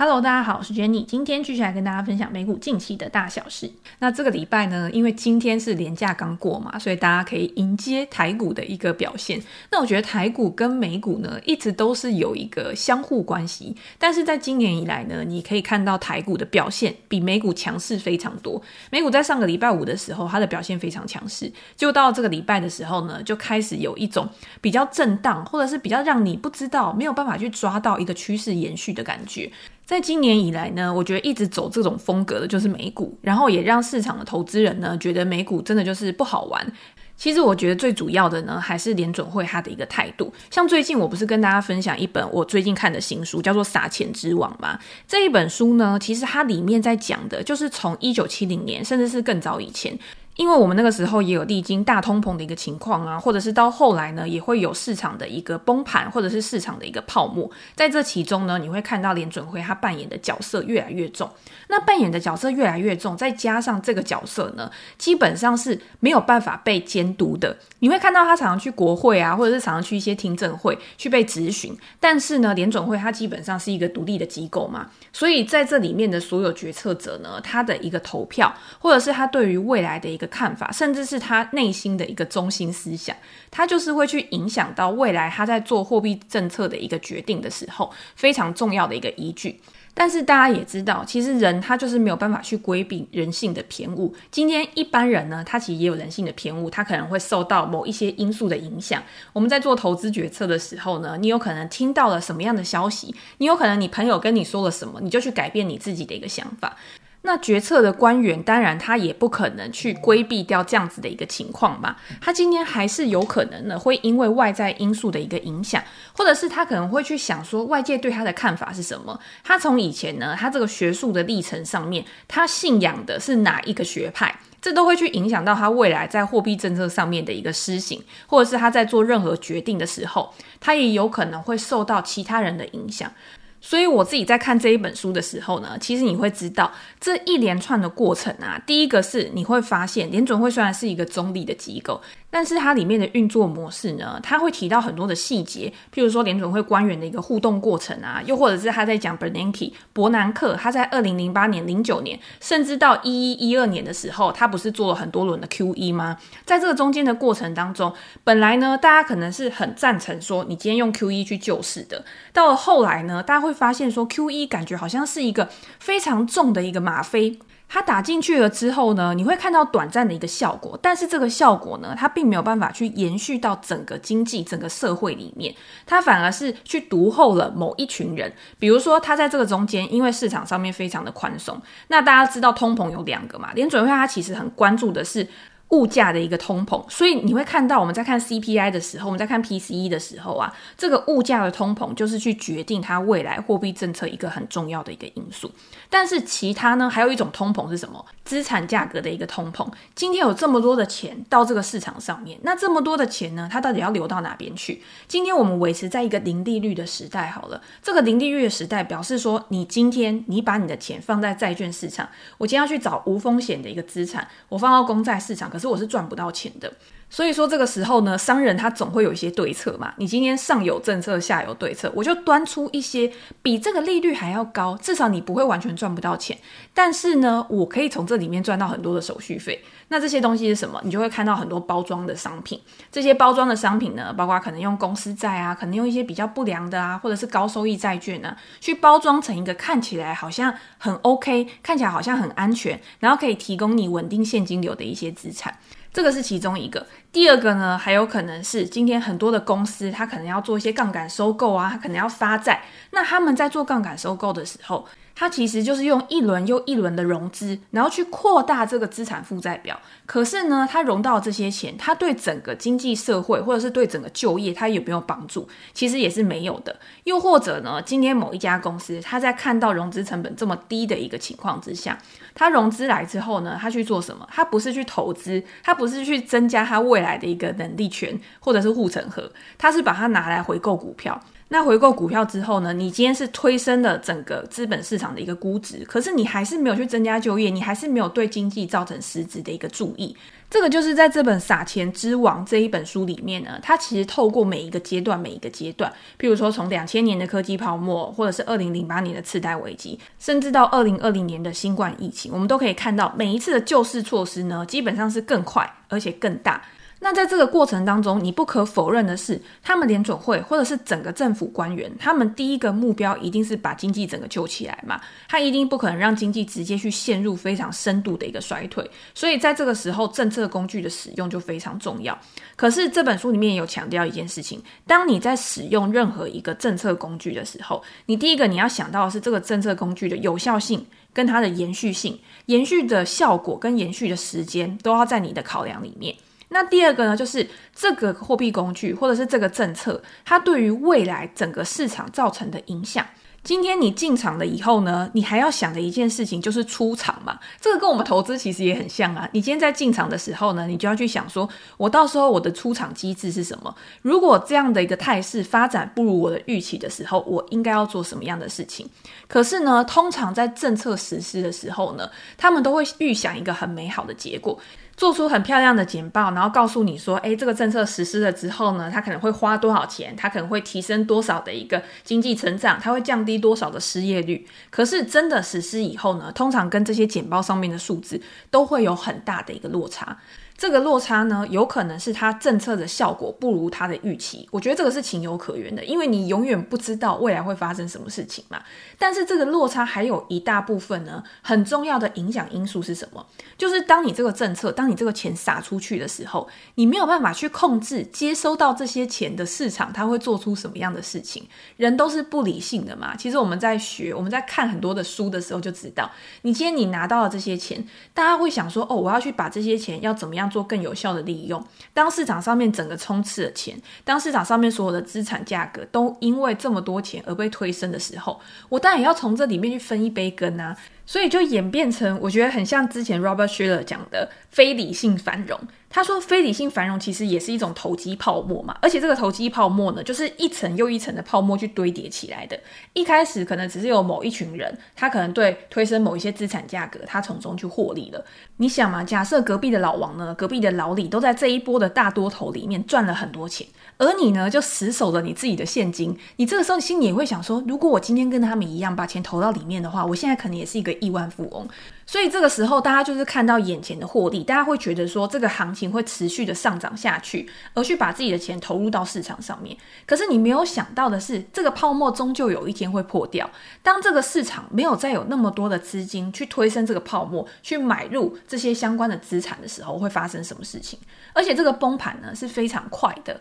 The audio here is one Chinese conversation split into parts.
Hello，大家好，我是 Jenny，今天继续来跟大家分享美股近期的大小事。那这个礼拜呢，因为今天是连假刚过嘛，所以大家可以迎接台股的一个表现。那我觉得台股跟美股呢，一直都是有一个相互关系。但是在今年以来呢，你可以看到台股的表现比美股强势非常多。美股在上个礼拜五的时候，它的表现非常强势，就到这个礼拜的时候呢，就开始有一种比较震荡，或者是比较让你不知道、没有办法去抓到一个趋势延续的感觉。在今年以来呢，我觉得一直走这种风格的就是美股，然后也让市场的投资人呢觉得美股真的就是不好玩。其实我觉得最主要的呢，还是联准会它的一个态度。像最近我不是跟大家分享一本我最近看的新书，叫做《撒钱之王》吗？这一本书呢，其实它里面在讲的就是从一九七零年，甚至是更早以前。因为我们那个时候也有历经大通膨的一个情况啊，或者是到后来呢，也会有市场的一个崩盘，或者是市场的一个泡沫。在这其中呢，你会看到联准会它扮演的角色越来越重。那扮演的角色越来越重，再加上这个角色呢，基本上是没有办法被监督的。你会看到他常常去国会啊，或者是常常去一些听证会去被质询。但是呢，联准会它基本上是一个独立的机构嘛，所以在这里面的所有决策者呢，他的一个投票，或者是他对于未来的一个看法，甚至是他内心的一个中心思想，他就是会去影响到未来他在做货币政策的一个决定的时候，非常重要的一个依据。但是大家也知道，其实人他就是没有办法去规避人性的偏误。今天一般人呢，他其实也有人性的偏误，他可能会受到某一些因素的影响。我们在做投资决策的时候呢，你有可能听到了什么样的消息，你有可能你朋友跟你说了什么，你就去改变你自己的一个想法。那决策的官员，当然他也不可能去规避掉这样子的一个情况嘛。他今天还是有可能呢，会因为外在因素的一个影响，或者是他可能会去想说，外界对他的看法是什么。他从以前呢，他这个学术的历程上面，他信仰的是哪一个学派，这都会去影响到他未来在货币政策上面的一个施行，或者是他在做任何决定的时候，他也有可能会受到其他人的影响。所以我自己在看这一本书的时候呢，其实你会知道这一连串的过程啊。第一个是你会发现，联准会虽然是一个中立的机构。但是它里面的运作模式呢，它会提到很多的细节，譬如说联准会官员的一个互动过程啊，又或者是他在讲 Bernanke 伯南克，他在二零零八年、零九年，甚至到一一一二年的时候，他不是做了很多轮的 QE 吗？在这个中间的过程当中，本来呢，大家可能是很赞成说你今天用 QE 去救市的，到了后来呢，大家会发现说 QE 感觉好像是一个非常重的一个吗啡。它打进去了之后呢，你会看到短暂的一个效果，但是这个效果呢，它并没有办法去延续到整个经济、整个社会里面，它反而是去毒后了某一群人。比如说，它在这个中间，因为市场上面非常的宽松，那大家知道通膨有两个嘛，联准会它其实很关注的是。物价的一个通膨，所以你会看到我们在看 CPI 的时候，我们在看 PCE 的时候啊，这个物价的通膨就是去决定它未来货币政策一个很重要的一个因素。但是其他呢，还有一种通膨是什么？资产价格的一个通膨。今天有这么多的钱到这个市场上面，那这么多的钱呢，它到底要流到哪边去？今天我们维持在一个零利率的时代好了，这个零利率的时代表示说，你今天你把你的钱放在债券市场，我今天要去找无风险的一个资产，我放到公债市场。可是我是赚不到钱的，所以说这个时候呢，商人他总会有一些对策嘛。你今天上有政策，下有对策，我就端出一些比这个利率还要高，至少你不会完全赚不到钱。但是呢，我可以从这里面赚到很多的手续费。那这些东西是什么？你就会看到很多包装的商品。这些包装的商品呢，包括可能用公司债啊，可能用一些比较不良的啊，或者是高收益债券呢，去包装成一个看起来好像很 OK，看起来好像很安全，然后可以提供你稳定现金流的一些资产。这个是其中一个，第二个呢，还有可能是今天很多的公司，它可能要做一些杠杆收购啊，它可能要发债。那他们在做杠杆收购的时候，它其实就是用一轮又一轮的融资，然后去扩大这个资产负债表。可是呢，它融到这些钱，它对整个经济社会或者是对整个就业，它有没有帮助？其实也是没有的。又或者呢，今天某一家公司，它在看到融资成本这么低的一个情况之下，它融资来之后呢，它去做什么？它不是去投资，它不是去增加它未来来的一个能力权或者是护城河，它是把它拿来回购股票。那回购股票之后呢，你今天是推升了整个资本市场的一个估值，可是你还是没有去增加就业，你还是没有对经济造成实质的一个注意。这个就是在这本《撒钱之王》这一本书里面呢，它其实透过每一个阶段，每一个阶段，譬如说从两千年的科技泡沫，或者是二零零八年的次贷危机，甚至到二零二零年的新冠疫情，我们都可以看到每一次的救市措施呢，基本上是更快而且更大。那在这个过程当中，你不可否认的是，他们联准会或者是整个政府官员，他们第一个目标一定是把经济整个救起来嘛，他一定不可能让经济直接去陷入非常深度的一个衰退，所以在这个时候，政策工具的使用就非常重要。可是这本书里面也有强调一件事情，当你在使用任何一个政策工具的时候，你第一个你要想到的是这个政策工具的有效性跟它的延续性，延续的效果跟延续的时间都要在你的考量里面。那第二个呢，就是这个货币工具或者是这个政策，它对于未来整个市场造成的影响。今天你进场了以后呢，你还要想的一件事情就是出场嘛。这个跟我们投资其实也很像啊。你今天在进场的时候呢，你就要去想说，我到时候我的出场机制是什么？如果这样的一个态势发展不如我的预期的时候，我应该要做什么样的事情？可是呢，通常在政策实施的时候呢，他们都会预想一个很美好的结果。做出很漂亮的简报，然后告诉你说，哎，这个政策实施了之后呢，它可能会花多少钱，它可能会提升多少的一个经济成长，它会降低多少的失业率。可是真的实施以后呢，通常跟这些简报上面的数字都会有很大的一个落差。这个落差呢，有可能是它政策的效果不如它的预期。我觉得这个是情有可原的，因为你永远不知道未来会发生什么事情嘛。但是这个落差还有一大部分呢，很重要的影响因素是什么？就是当你这个政策，当你这个钱撒出去的时候，你没有办法去控制接收到这些钱的市场，它会做出什么样的事情？人都是不理性的嘛。其实我们在学，我们在看很多的书的时候就知道，你今天你拿到了这些钱，大家会想说，哦，我要去把这些钱要怎么样？做更有效的利用。当市场上面整个充斥了钱，当市场上面所有的资产价格都因为这么多钱而被推升的时候，我当然要从这里面去分一杯羹啊。所以就演变成，我觉得很像之前 Robert Shiller 讲的非理性繁荣。他说，非理性繁荣其实也是一种投机泡沫嘛，而且这个投机泡沫呢，就是一层又一层的泡沫去堆叠起来的。一开始可能只是有某一群人，他可能对推升某一些资产价格，他从中去获利了。你想嘛，假设隔壁的老王呢，隔壁的老李都在这一波的大多头里面赚了很多钱。而你呢，就死守着你自己的现金。你这个时候心里也会想说，如果我今天跟他们一样把钱投到里面的话，我现在可能也是一个亿万富翁。所以这个时候，大家就是看到眼前的获利，大家会觉得说这个行情会持续的上涨下去，而去把自己的钱投入到市场上面。可是你没有想到的是，这个泡沫终究有一天会破掉。当这个市场没有再有那么多的资金去推升这个泡沫，去买入这些相关的资产的时候，会发生什么事情？而且这个崩盘呢，是非常快的。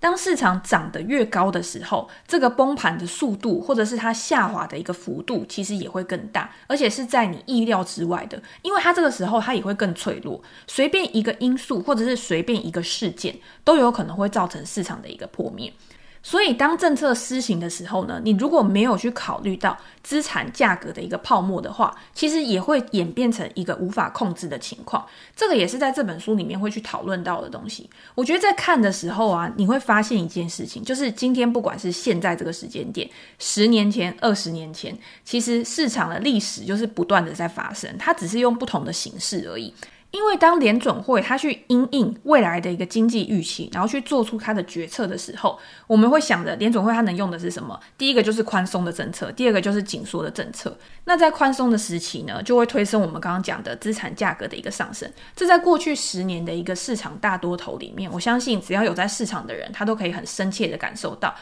当市场涨得越高的时候，这个崩盘的速度或者是它下滑的一个幅度，其实也会更大，而且是在你意料之外的，因为它这个时候它也会更脆弱，随便一个因素或者是随便一个事件，都有可能会造成市场的一个破灭。所以，当政策施行的时候呢，你如果没有去考虑到资产价格的一个泡沫的话，其实也会演变成一个无法控制的情况。这个也是在这本书里面会去讨论到的东西。我觉得在看的时候啊，你会发现一件事情，就是今天不管是现在这个时间点，十年前、二十年前，其实市场的历史就是不断的在发生，它只是用不同的形式而已。因为当联准会它去因应未来的一个经济预期，然后去做出它的决策的时候，我们会想着联准会它能用的是什么？第一个就是宽松的政策，第二个就是紧缩的政策。那在宽松的时期呢，就会推升我们刚刚讲的资产价格的一个上升。这在过去十年的一个市场大多头里面，我相信只要有在市场的人，他都可以很深切的感受到。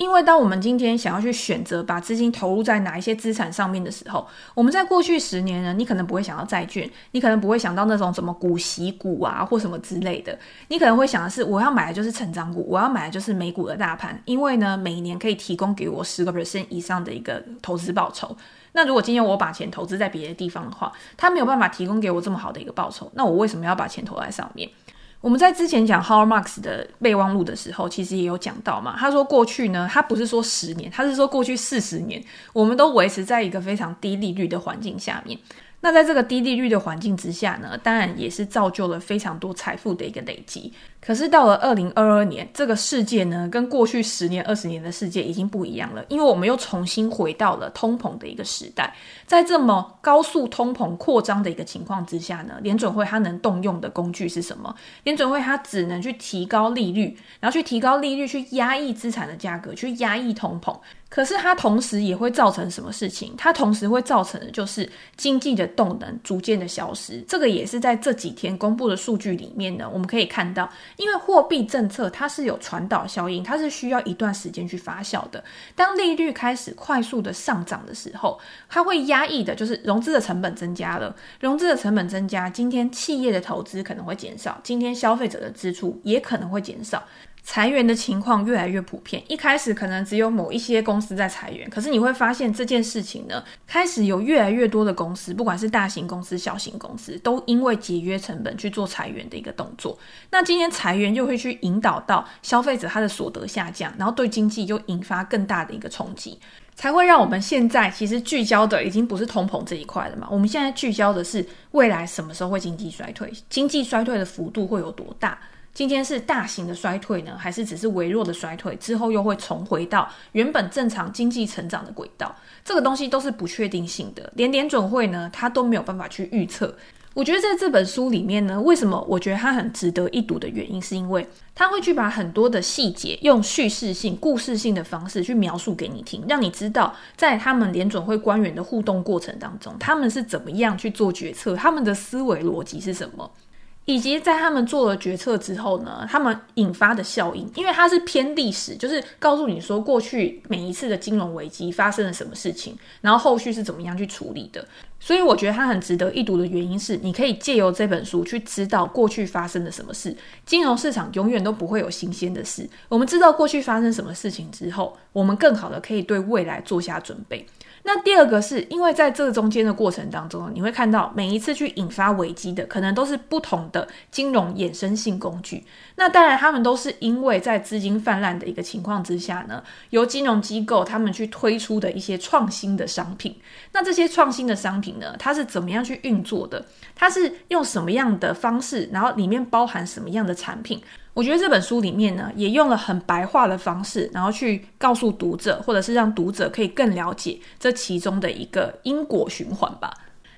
因为当我们今天想要去选择把资金投入在哪一些资产上面的时候，我们在过去十年呢，你可能不会想到债券，你可能不会想到那种什么股息股啊或什么之类的，你可能会想的是，我要买的就是成长股，我要买的就是美股的大盘，因为呢，每年可以提供给我十个 percent 以上的一个投资报酬。那如果今天我把钱投资在别的地方的话，它没有办法提供给我这么好的一个报酬，那我为什么要把钱投在上面？我们在之前讲 h a r l Marx 的备忘录的时候，其实也有讲到嘛。他说过去呢，他不是说十年，他是说过去四十年，我们都维持在一个非常低利率的环境下面。那在这个低利率的环境之下呢，当然也是造就了非常多财富的一个累积。可是到了二零二二年，这个世界呢，跟过去十年、二十年的世界已经不一样了，因为我们又重新回到了通膨的一个时代。在这么高速通膨扩张的一个情况之下呢，联准会它能动用的工具是什么？联准会它只能去提高利率，然后去提高利率去压抑资产的价格，去压抑通膨。可是它同时也会造成什么事情？它同时会造成的就是经济的动能逐渐的消失。这个也是在这几天公布的数据里面呢，我们可以看到。因为货币政策它是有传导效应，它是需要一段时间去发酵的。当利率开始快速的上涨的时候，它会压抑的，就是融资的成本增加了。融资的成本增加，今天企业的投资可能会减少，今天消费者的支出也可能会减少。裁员的情况越来越普遍，一开始可能只有某一些公司在裁员，可是你会发现这件事情呢，开始有越来越多的公司，不管是大型公司、小型公司，都因为节约成本去做裁员的一个动作。那今天裁员又会去引导到消费者他的所得下降，然后对经济又引发更大的一个冲击，才会让我们现在其实聚焦的已经不是通膨这一块了嘛？我们现在聚焦的是未来什么时候会经济衰退，经济衰退的幅度会有多大？今天是大型的衰退呢，还是只是微弱的衰退？之后又会重回到原本正常经济成长的轨道？这个东西都是不确定性的，连联准会呢，它都没有办法去预测。我觉得在这本书里面呢，为什么我觉得它很值得一读的原因，是因为它会去把很多的细节用叙事性、故事性的方式去描述给你听，让你知道在他们联准会官员的互动过程当中，他们是怎么样去做决策，他们的思维逻辑是什么。以及在他们做了决策之后呢，他们引发的效应，因为它是偏历史，就是告诉你说过去每一次的金融危机发生了什么事情，然后后续是怎么样去处理的。所以我觉得它很值得一读的原因是，你可以借由这本书去知道过去发生了什么事。金融市场永远都不会有新鲜的事。我们知道过去发生什么事情之后，我们更好的可以对未来做下准备。那第二个是因为在这个中间的过程当中，你会看到每一次去引发危机的，可能都是不同的金融衍生性工具。那当然，他们都是因为在资金泛滥的一个情况之下呢，由金融机构他们去推出的一些创新的商品。那这些创新的商品呢，它是怎么样去运作的？它是用什么样的方式？然后里面包含什么样的产品？我觉得这本书里面呢，也用了很白话的方式，然后去告诉读者，或者是让读者可以更了解这其中的一个因果循环吧。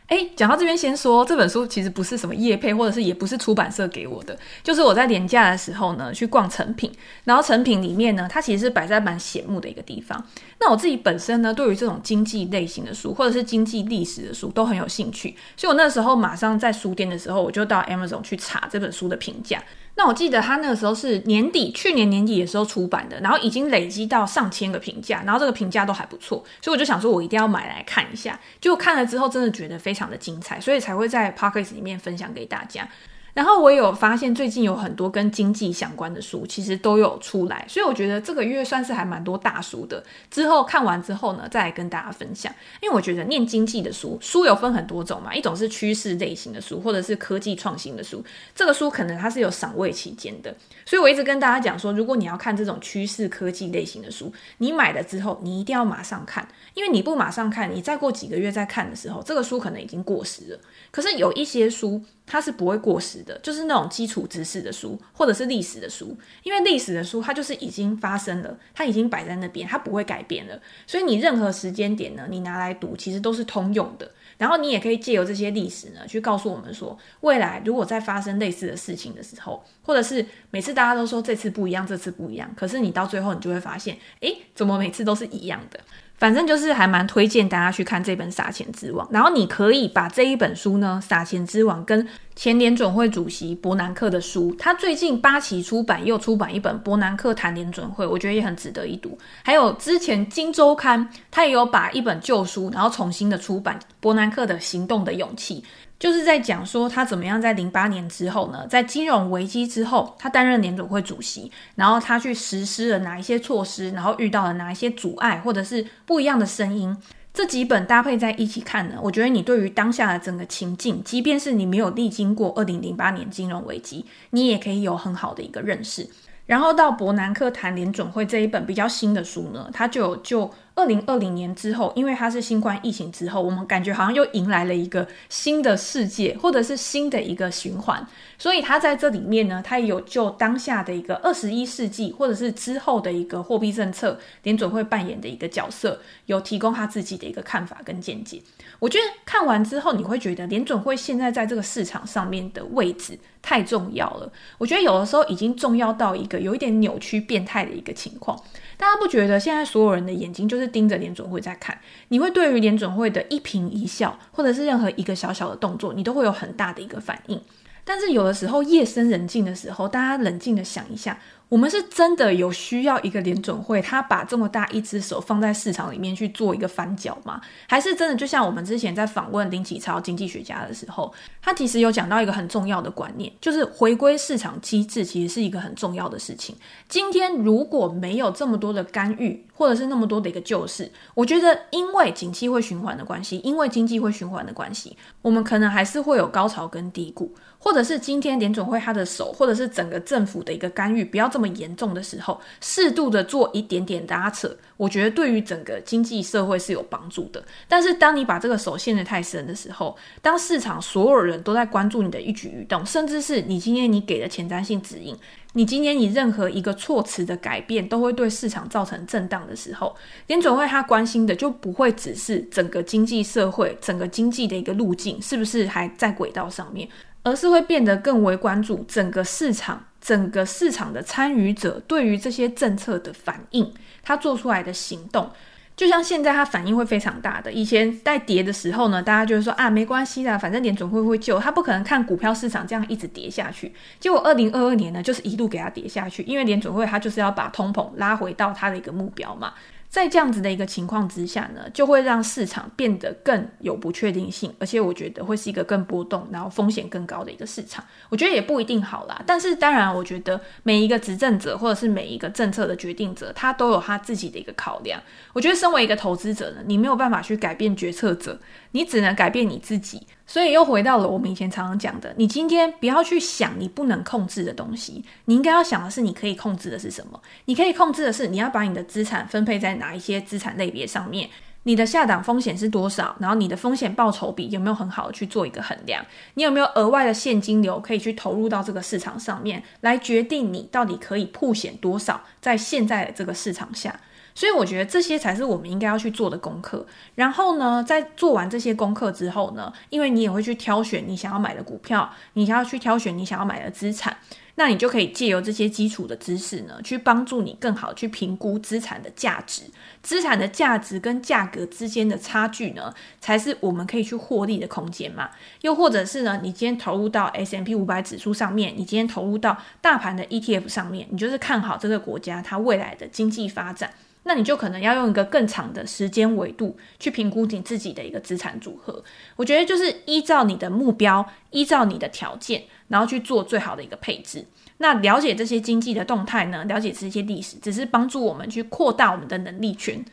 诶，讲到这边先说，这本书其实不是什么业配，或者是也不是出版社给我的，就是我在连假的时候呢，去逛成品，然后成品里面呢，它其实是摆在蛮显目的一个地方。那我自己本身呢，对于这种经济类型的书，或者是经济历史的书，都很有兴趣，所以我那时候马上在书店的时候，我就到 Amazon 去查这本书的评价。那我记得他那个时候是年底，去年年底的时候出版的，然后已经累积到上千个评价，然后这个评价都还不错，所以我就想说，我一定要买来看一下。就看了之后，真的觉得非非常的精彩，所以才会在 p o c k e t 里面分享给大家。然后我也有发现，最近有很多跟经济相关的书，其实都有出来，所以我觉得这个月算是还蛮多大书的。之后看完之后呢，再来跟大家分享。因为我觉得念经济的书，书有分很多种嘛，一种是趋势类型的书，或者是科技创新的书。这个书可能它是有赏味期间的，所以我一直跟大家讲说，如果你要看这种趋势科技类型的书，你买了之后，你一定要马上看，因为你不马上看，你再过几个月再看的时候，这个书可能已经过时了。可是有一些书，它是不会过时的，就是那种基础知识的书，或者是历史的书，因为历史的书它就是已经发生了，它已经摆在那边，它不会改变了，所以你任何时间点呢，你拿来读，其实都是通用的。然后你也可以借由这些历史呢，去告诉我们说，未来如果再发生类似的事情的时候，或者是每次大家都说这次不一样，这次不一样，可是你到最后你就会发现，诶，怎么每次都是一样的？反正就是还蛮推荐大家去看这本《撒钱之王》，然后你可以把这一本书呢，《撒钱之王》跟前联准会主席伯南克的书，他最近八旗出版又出版一本《伯南克谈联准会》，我觉得也很值得一读。还有之前《金周刊》他也有把一本旧书，然后重新的出版《伯南克的行动的勇气》。就是在讲说他怎么样在零八年之后呢，在金融危机之后，他担任联准会主席，然后他去实施了哪一些措施，然后遇到了哪一些阻碍或者是不一样的声音。这几本搭配在一起看呢，我觉得你对于当下的整个情境，即便是你没有历经过二零零八年金融危机，你也可以有很好的一个认识。然后到伯南克谈联准会这一本比较新的书呢，他就有就二零二零年之后，因为它是新冠疫情之后，我们感觉好像又迎来了一个新的世界，或者是新的一个循环。所以它在这里面呢，它也有就当下的一个二十一世纪，或者是之后的一个货币政策，联准会扮演的一个角色，有提供他自己的一个看法跟见解。我觉得看完之后，你会觉得联准会现在在这个市场上面的位置太重要了。我觉得有的时候已经重要到一个有一点扭曲、变态的一个情况。大家不觉得现在所有人的眼睛就是盯着联准会在看？你会对于联准会的一颦一笑，或者是任何一个小小的动作，你都会有很大的一个反应。但是有的时候夜深人静的时候，大家冷静的想一下。我们是真的有需要一个联准会，他把这么大一只手放在市场里面去做一个翻搅吗？还是真的就像我们之前在访问林启超经济学家的时候，他其实有讲到一个很重要的观念，就是回归市场机制其实是一个很重要的事情。今天如果没有这么多的干预，或者是那么多的一个救市，我觉得因为景气会循环的关系，因为经济会循环的关系，我们可能还是会有高潮跟低谷，或者是今天联准会他的手，或者是整个政府的一个干预不要这么。严重的时候，适度的做一点点拉扯，我觉得对于整个经济社会是有帮助的。但是，当你把这个手陷得太深的时候，当市场所有人都在关注你的一举一动，甚至是你今天你给的前瞻性指引，你今天你任何一个措辞的改变，都会对市场造成震荡的时候，联准会他关心的就不会只是整个经济社会、整个经济的一个路径是不是还在轨道上面，而是会变得更为关注整个市场。整个市场的参与者对于这些政策的反应，他做出来的行动，就像现在他反应会非常大的。以前在跌的时候呢，大家就会说啊，没关系的，反正联准会会救，他不可能看股票市场这样一直跌下去。结果二零二二年呢，就是一路给他跌下去，因为联准会他就是要把通膨拉回到他的一个目标嘛。在这样子的一个情况之下呢，就会让市场变得更有不确定性，而且我觉得会是一个更波动，然后风险更高的一个市场。我觉得也不一定好啦，但是当然，我觉得每一个执政者或者是每一个政策的决定者，他都有他自己的一个考量。我觉得身为一个投资者呢，你没有办法去改变决策者，你只能改变你自己。所以又回到了我们以前常常讲的，你今天不要去想你不能控制的东西，你应该要想的是你可以控制的是什么？你可以控制的是你要把你的资产分配在哪一些资产类别上面，你的下档风险是多少，然后你的风险报酬比有没有很好的去做一个衡量？你有没有额外的现金流可以去投入到这个市场上面，来决定你到底可以铺险多少，在现在的这个市场下。所以我觉得这些才是我们应该要去做的功课。然后呢，在做完这些功课之后呢，因为你也会去挑选你想要买的股票，你想要去挑选你想要买的资产，那你就可以借由这些基础的知识呢，去帮助你更好去评估资产的价值。资产的价值跟价格之间的差距呢，才是我们可以去获利的空间嘛。又或者是呢，你今天投入到 S M P 五百指数上面，你今天投入到大盘的 ETF 上面，你就是看好这个国家它未来的经济发展。那你就可能要用一个更长的时间维度去评估你自己的一个资产组合。我觉得就是依照你的目标，依照你的条件，然后去做最好的一个配置。那了解这些经济的动态呢，了解这些历史，只是帮助我们去扩大我们的能力圈，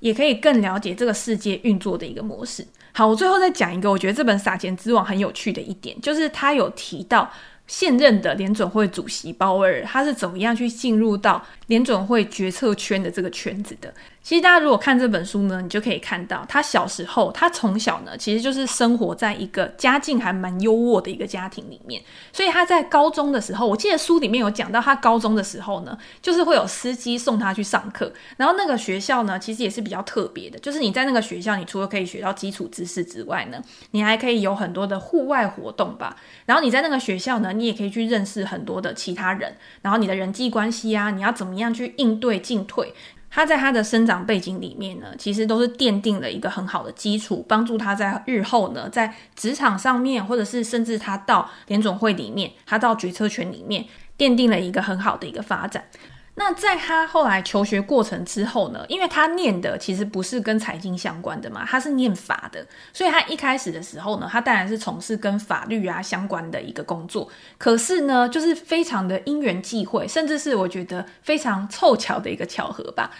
也可以更了解这个世界运作的一个模式。好，我最后再讲一个，我觉得这本《撒钱之王》很有趣的一点，就是他有提到。现任的联准会主席鲍威尔，他是怎么样去进入到联准会决策圈的这个圈子的？其实大家如果看这本书呢，你就可以看到他小时候，他从小呢其实就是生活在一个家境还蛮优渥的一个家庭里面，所以他在高中的时候，我记得书里面有讲到，他高中的时候呢，就是会有司机送他去上课，然后那个学校呢，其实也是比较特别的，就是你在那个学校，你除了可以学到基础知识之外呢，你还可以有很多的户外活动吧，然后你在那个学校呢，你也可以去认识很多的其他人，然后你的人际关系啊，你要怎么样去应对进退。他在他的生长背景里面呢，其实都是奠定了一个很好的基础，帮助他在日后呢，在职场上面，或者是甚至他到联总会里面，他到决策权里面，奠定了一个很好的一个发展。那在他后来求学过程之后呢，因为他念的其实不是跟财经相关的嘛，他是念法的，所以他一开始的时候呢，他当然是从事跟法律啊相关的一个工作。可是呢，就是非常的因缘际会，甚至是我觉得非常凑巧的一个巧合吧。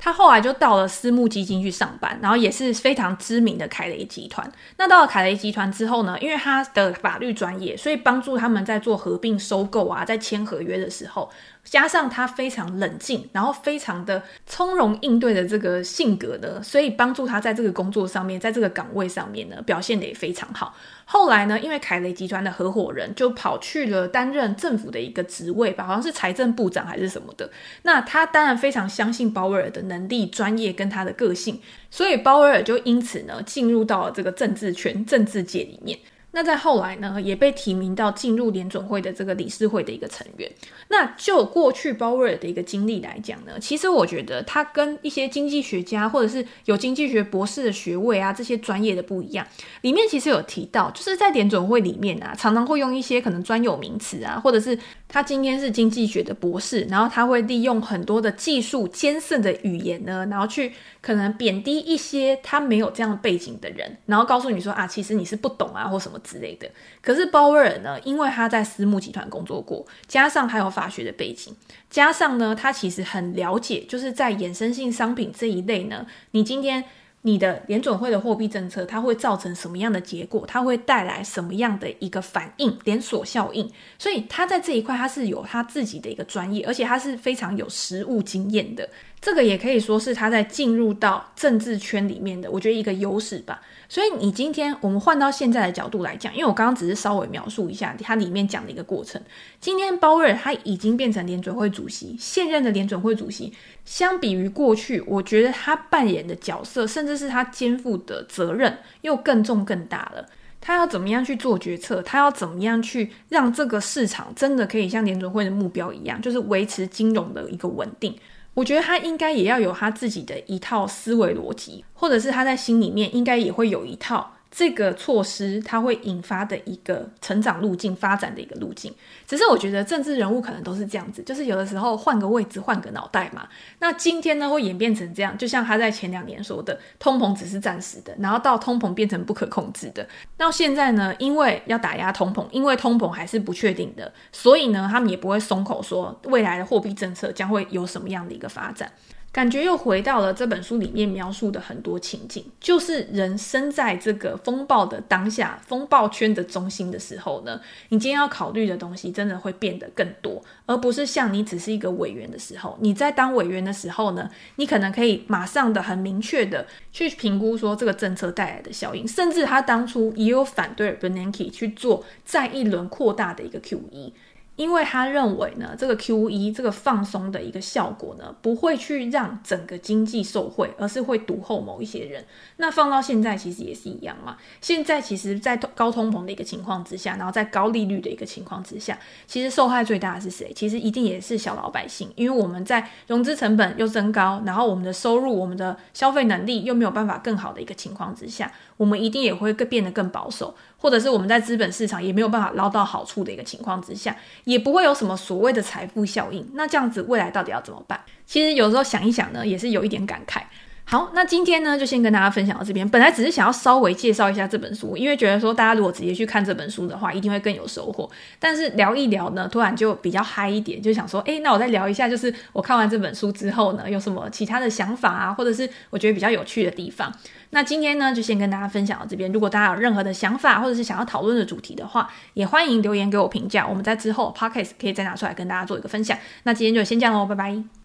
他后来就到了私募基金去上班，然后也是非常知名的凯雷集团。那到了凯雷集团之后呢，因为他的法律专业，所以帮助他们在做合并收购啊，在签合约的时候。加上他非常冷静，然后非常的从容应对的这个性格呢，所以帮助他在这个工作上面，在这个岗位上面呢，表现得也非常好。后来呢，因为凯雷集团的合伙人就跑去了担任政府的一个职位吧，好像是财政部长还是什么的。那他当然非常相信鲍威尔的能力、专业跟他的个性，所以鲍威尔就因此呢，进入到了这个政治圈、政治界里面。那在后来呢，也被提名到进入联准会的这个理事会的一个成员。那就过去鲍威尔的一个经历来讲呢，其实我觉得他跟一些经济学家或者是有经济学博士的学位啊这些专业的不一样。里面其实有提到，就是在联准会里面啊，常常会用一些可能专有名词啊，或者是他今天是经济学的博士，然后他会利用很多的技术艰涩的语言呢，然后去可能贬低一些他没有这样背景的人，然后告诉你说啊，其实你是不懂啊或什么。之类的，可是鲍威尔呢，因为他在私募集团工作过，加上还有法学的背景，加上呢，他其实很了解，就是在衍生性商品这一类呢，你今天你的联准会的货币政策，它会造成什么样的结果？它会带来什么样的一个反应？连锁效应。所以他在这一块，他是有他自己的一个专业，而且他是非常有实务经验的。这个也可以说是他在进入到政治圈里面的，我觉得一个优势吧。所以你今天我们换到现在的角度来讲，因为我刚刚只是稍微描述一下它里面讲的一个过程。今天鲍威尔他已经变成联准会主席，现任的联准会主席，相比于过去，我觉得他扮演的角色，甚至是他肩负的责任，又更重更大了。他要怎么样去做决策？他要怎么样去让这个市场真的可以像联准会的目标一样，就是维持金融的一个稳定？我觉得他应该也要有他自己的一套思维逻辑，或者是他在心里面应该也会有一套。这个措施它会引发的一个成长路径、发展的一个路径，只是我觉得政治人物可能都是这样子，就是有的时候换个位置、换个脑袋嘛。那今天呢会演变成这样，就像他在前两年说的，通膨只是暂时的，然后到通膨变成不可控制的。到现在呢，因为要打压通膨，因为通膨还是不确定的，所以呢，他们也不会松口说未来的货币政策将会有什么样的一个发展。感觉又回到了这本书里面描述的很多情景，就是人生在这个风暴的当下，风暴圈的中心的时候呢，你今天要考虑的东西真的会变得更多，而不是像你只是一个委员的时候，你在当委员的时候呢，你可能可以马上的很明确的去评估说这个政策带来的效应，甚至他当初也有反对 Bernanke 去做再一轮扩大的一个 QE。因为他认为呢，这个 QE 这个放松的一个效果呢，不会去让整个经济受惠，而是会独厚某一些人。那放到现在其实也是一样嘛。现在其实，在高通膨的一个情况之下，然后在高利率的一个情况之下，其实受害最大的是谁？其实一定也是小老百姓，因为我们在融资成本又增高，然后我们的收入、我们的消费能力又没有办法更好的一个情况之下，我们一定也会更变得更保守，或者是我们在资本市场也没有办法捞到好处的一个情况之下。也不会有什么所谓的财富效应，那这样子未来到底要怎么办？其实有时候想一想呢，也是有一点感慨。好，那今天呢，就先跟大家分享到这边。本来只是想要稍微介绍一下这本书，因为觉得说大家如果直接去看这本书的话，一定会更有收获。但是聊一聊呢，突然就比较嗨一点，就想说，诶，那我再聊一下，就是我看完这本书之后呢，有什么其他的想法啊，或者是我觉得比较有趣的地方。那今天呢，就先跟大家分享到这边。如果大家有任何的想法，或者是想要讨论的主题的话，也欢迎留言给我评价。我们在之后 Podcast 可以再拿出来跟大家做一个分享。那今天就先这样喽，拜拜。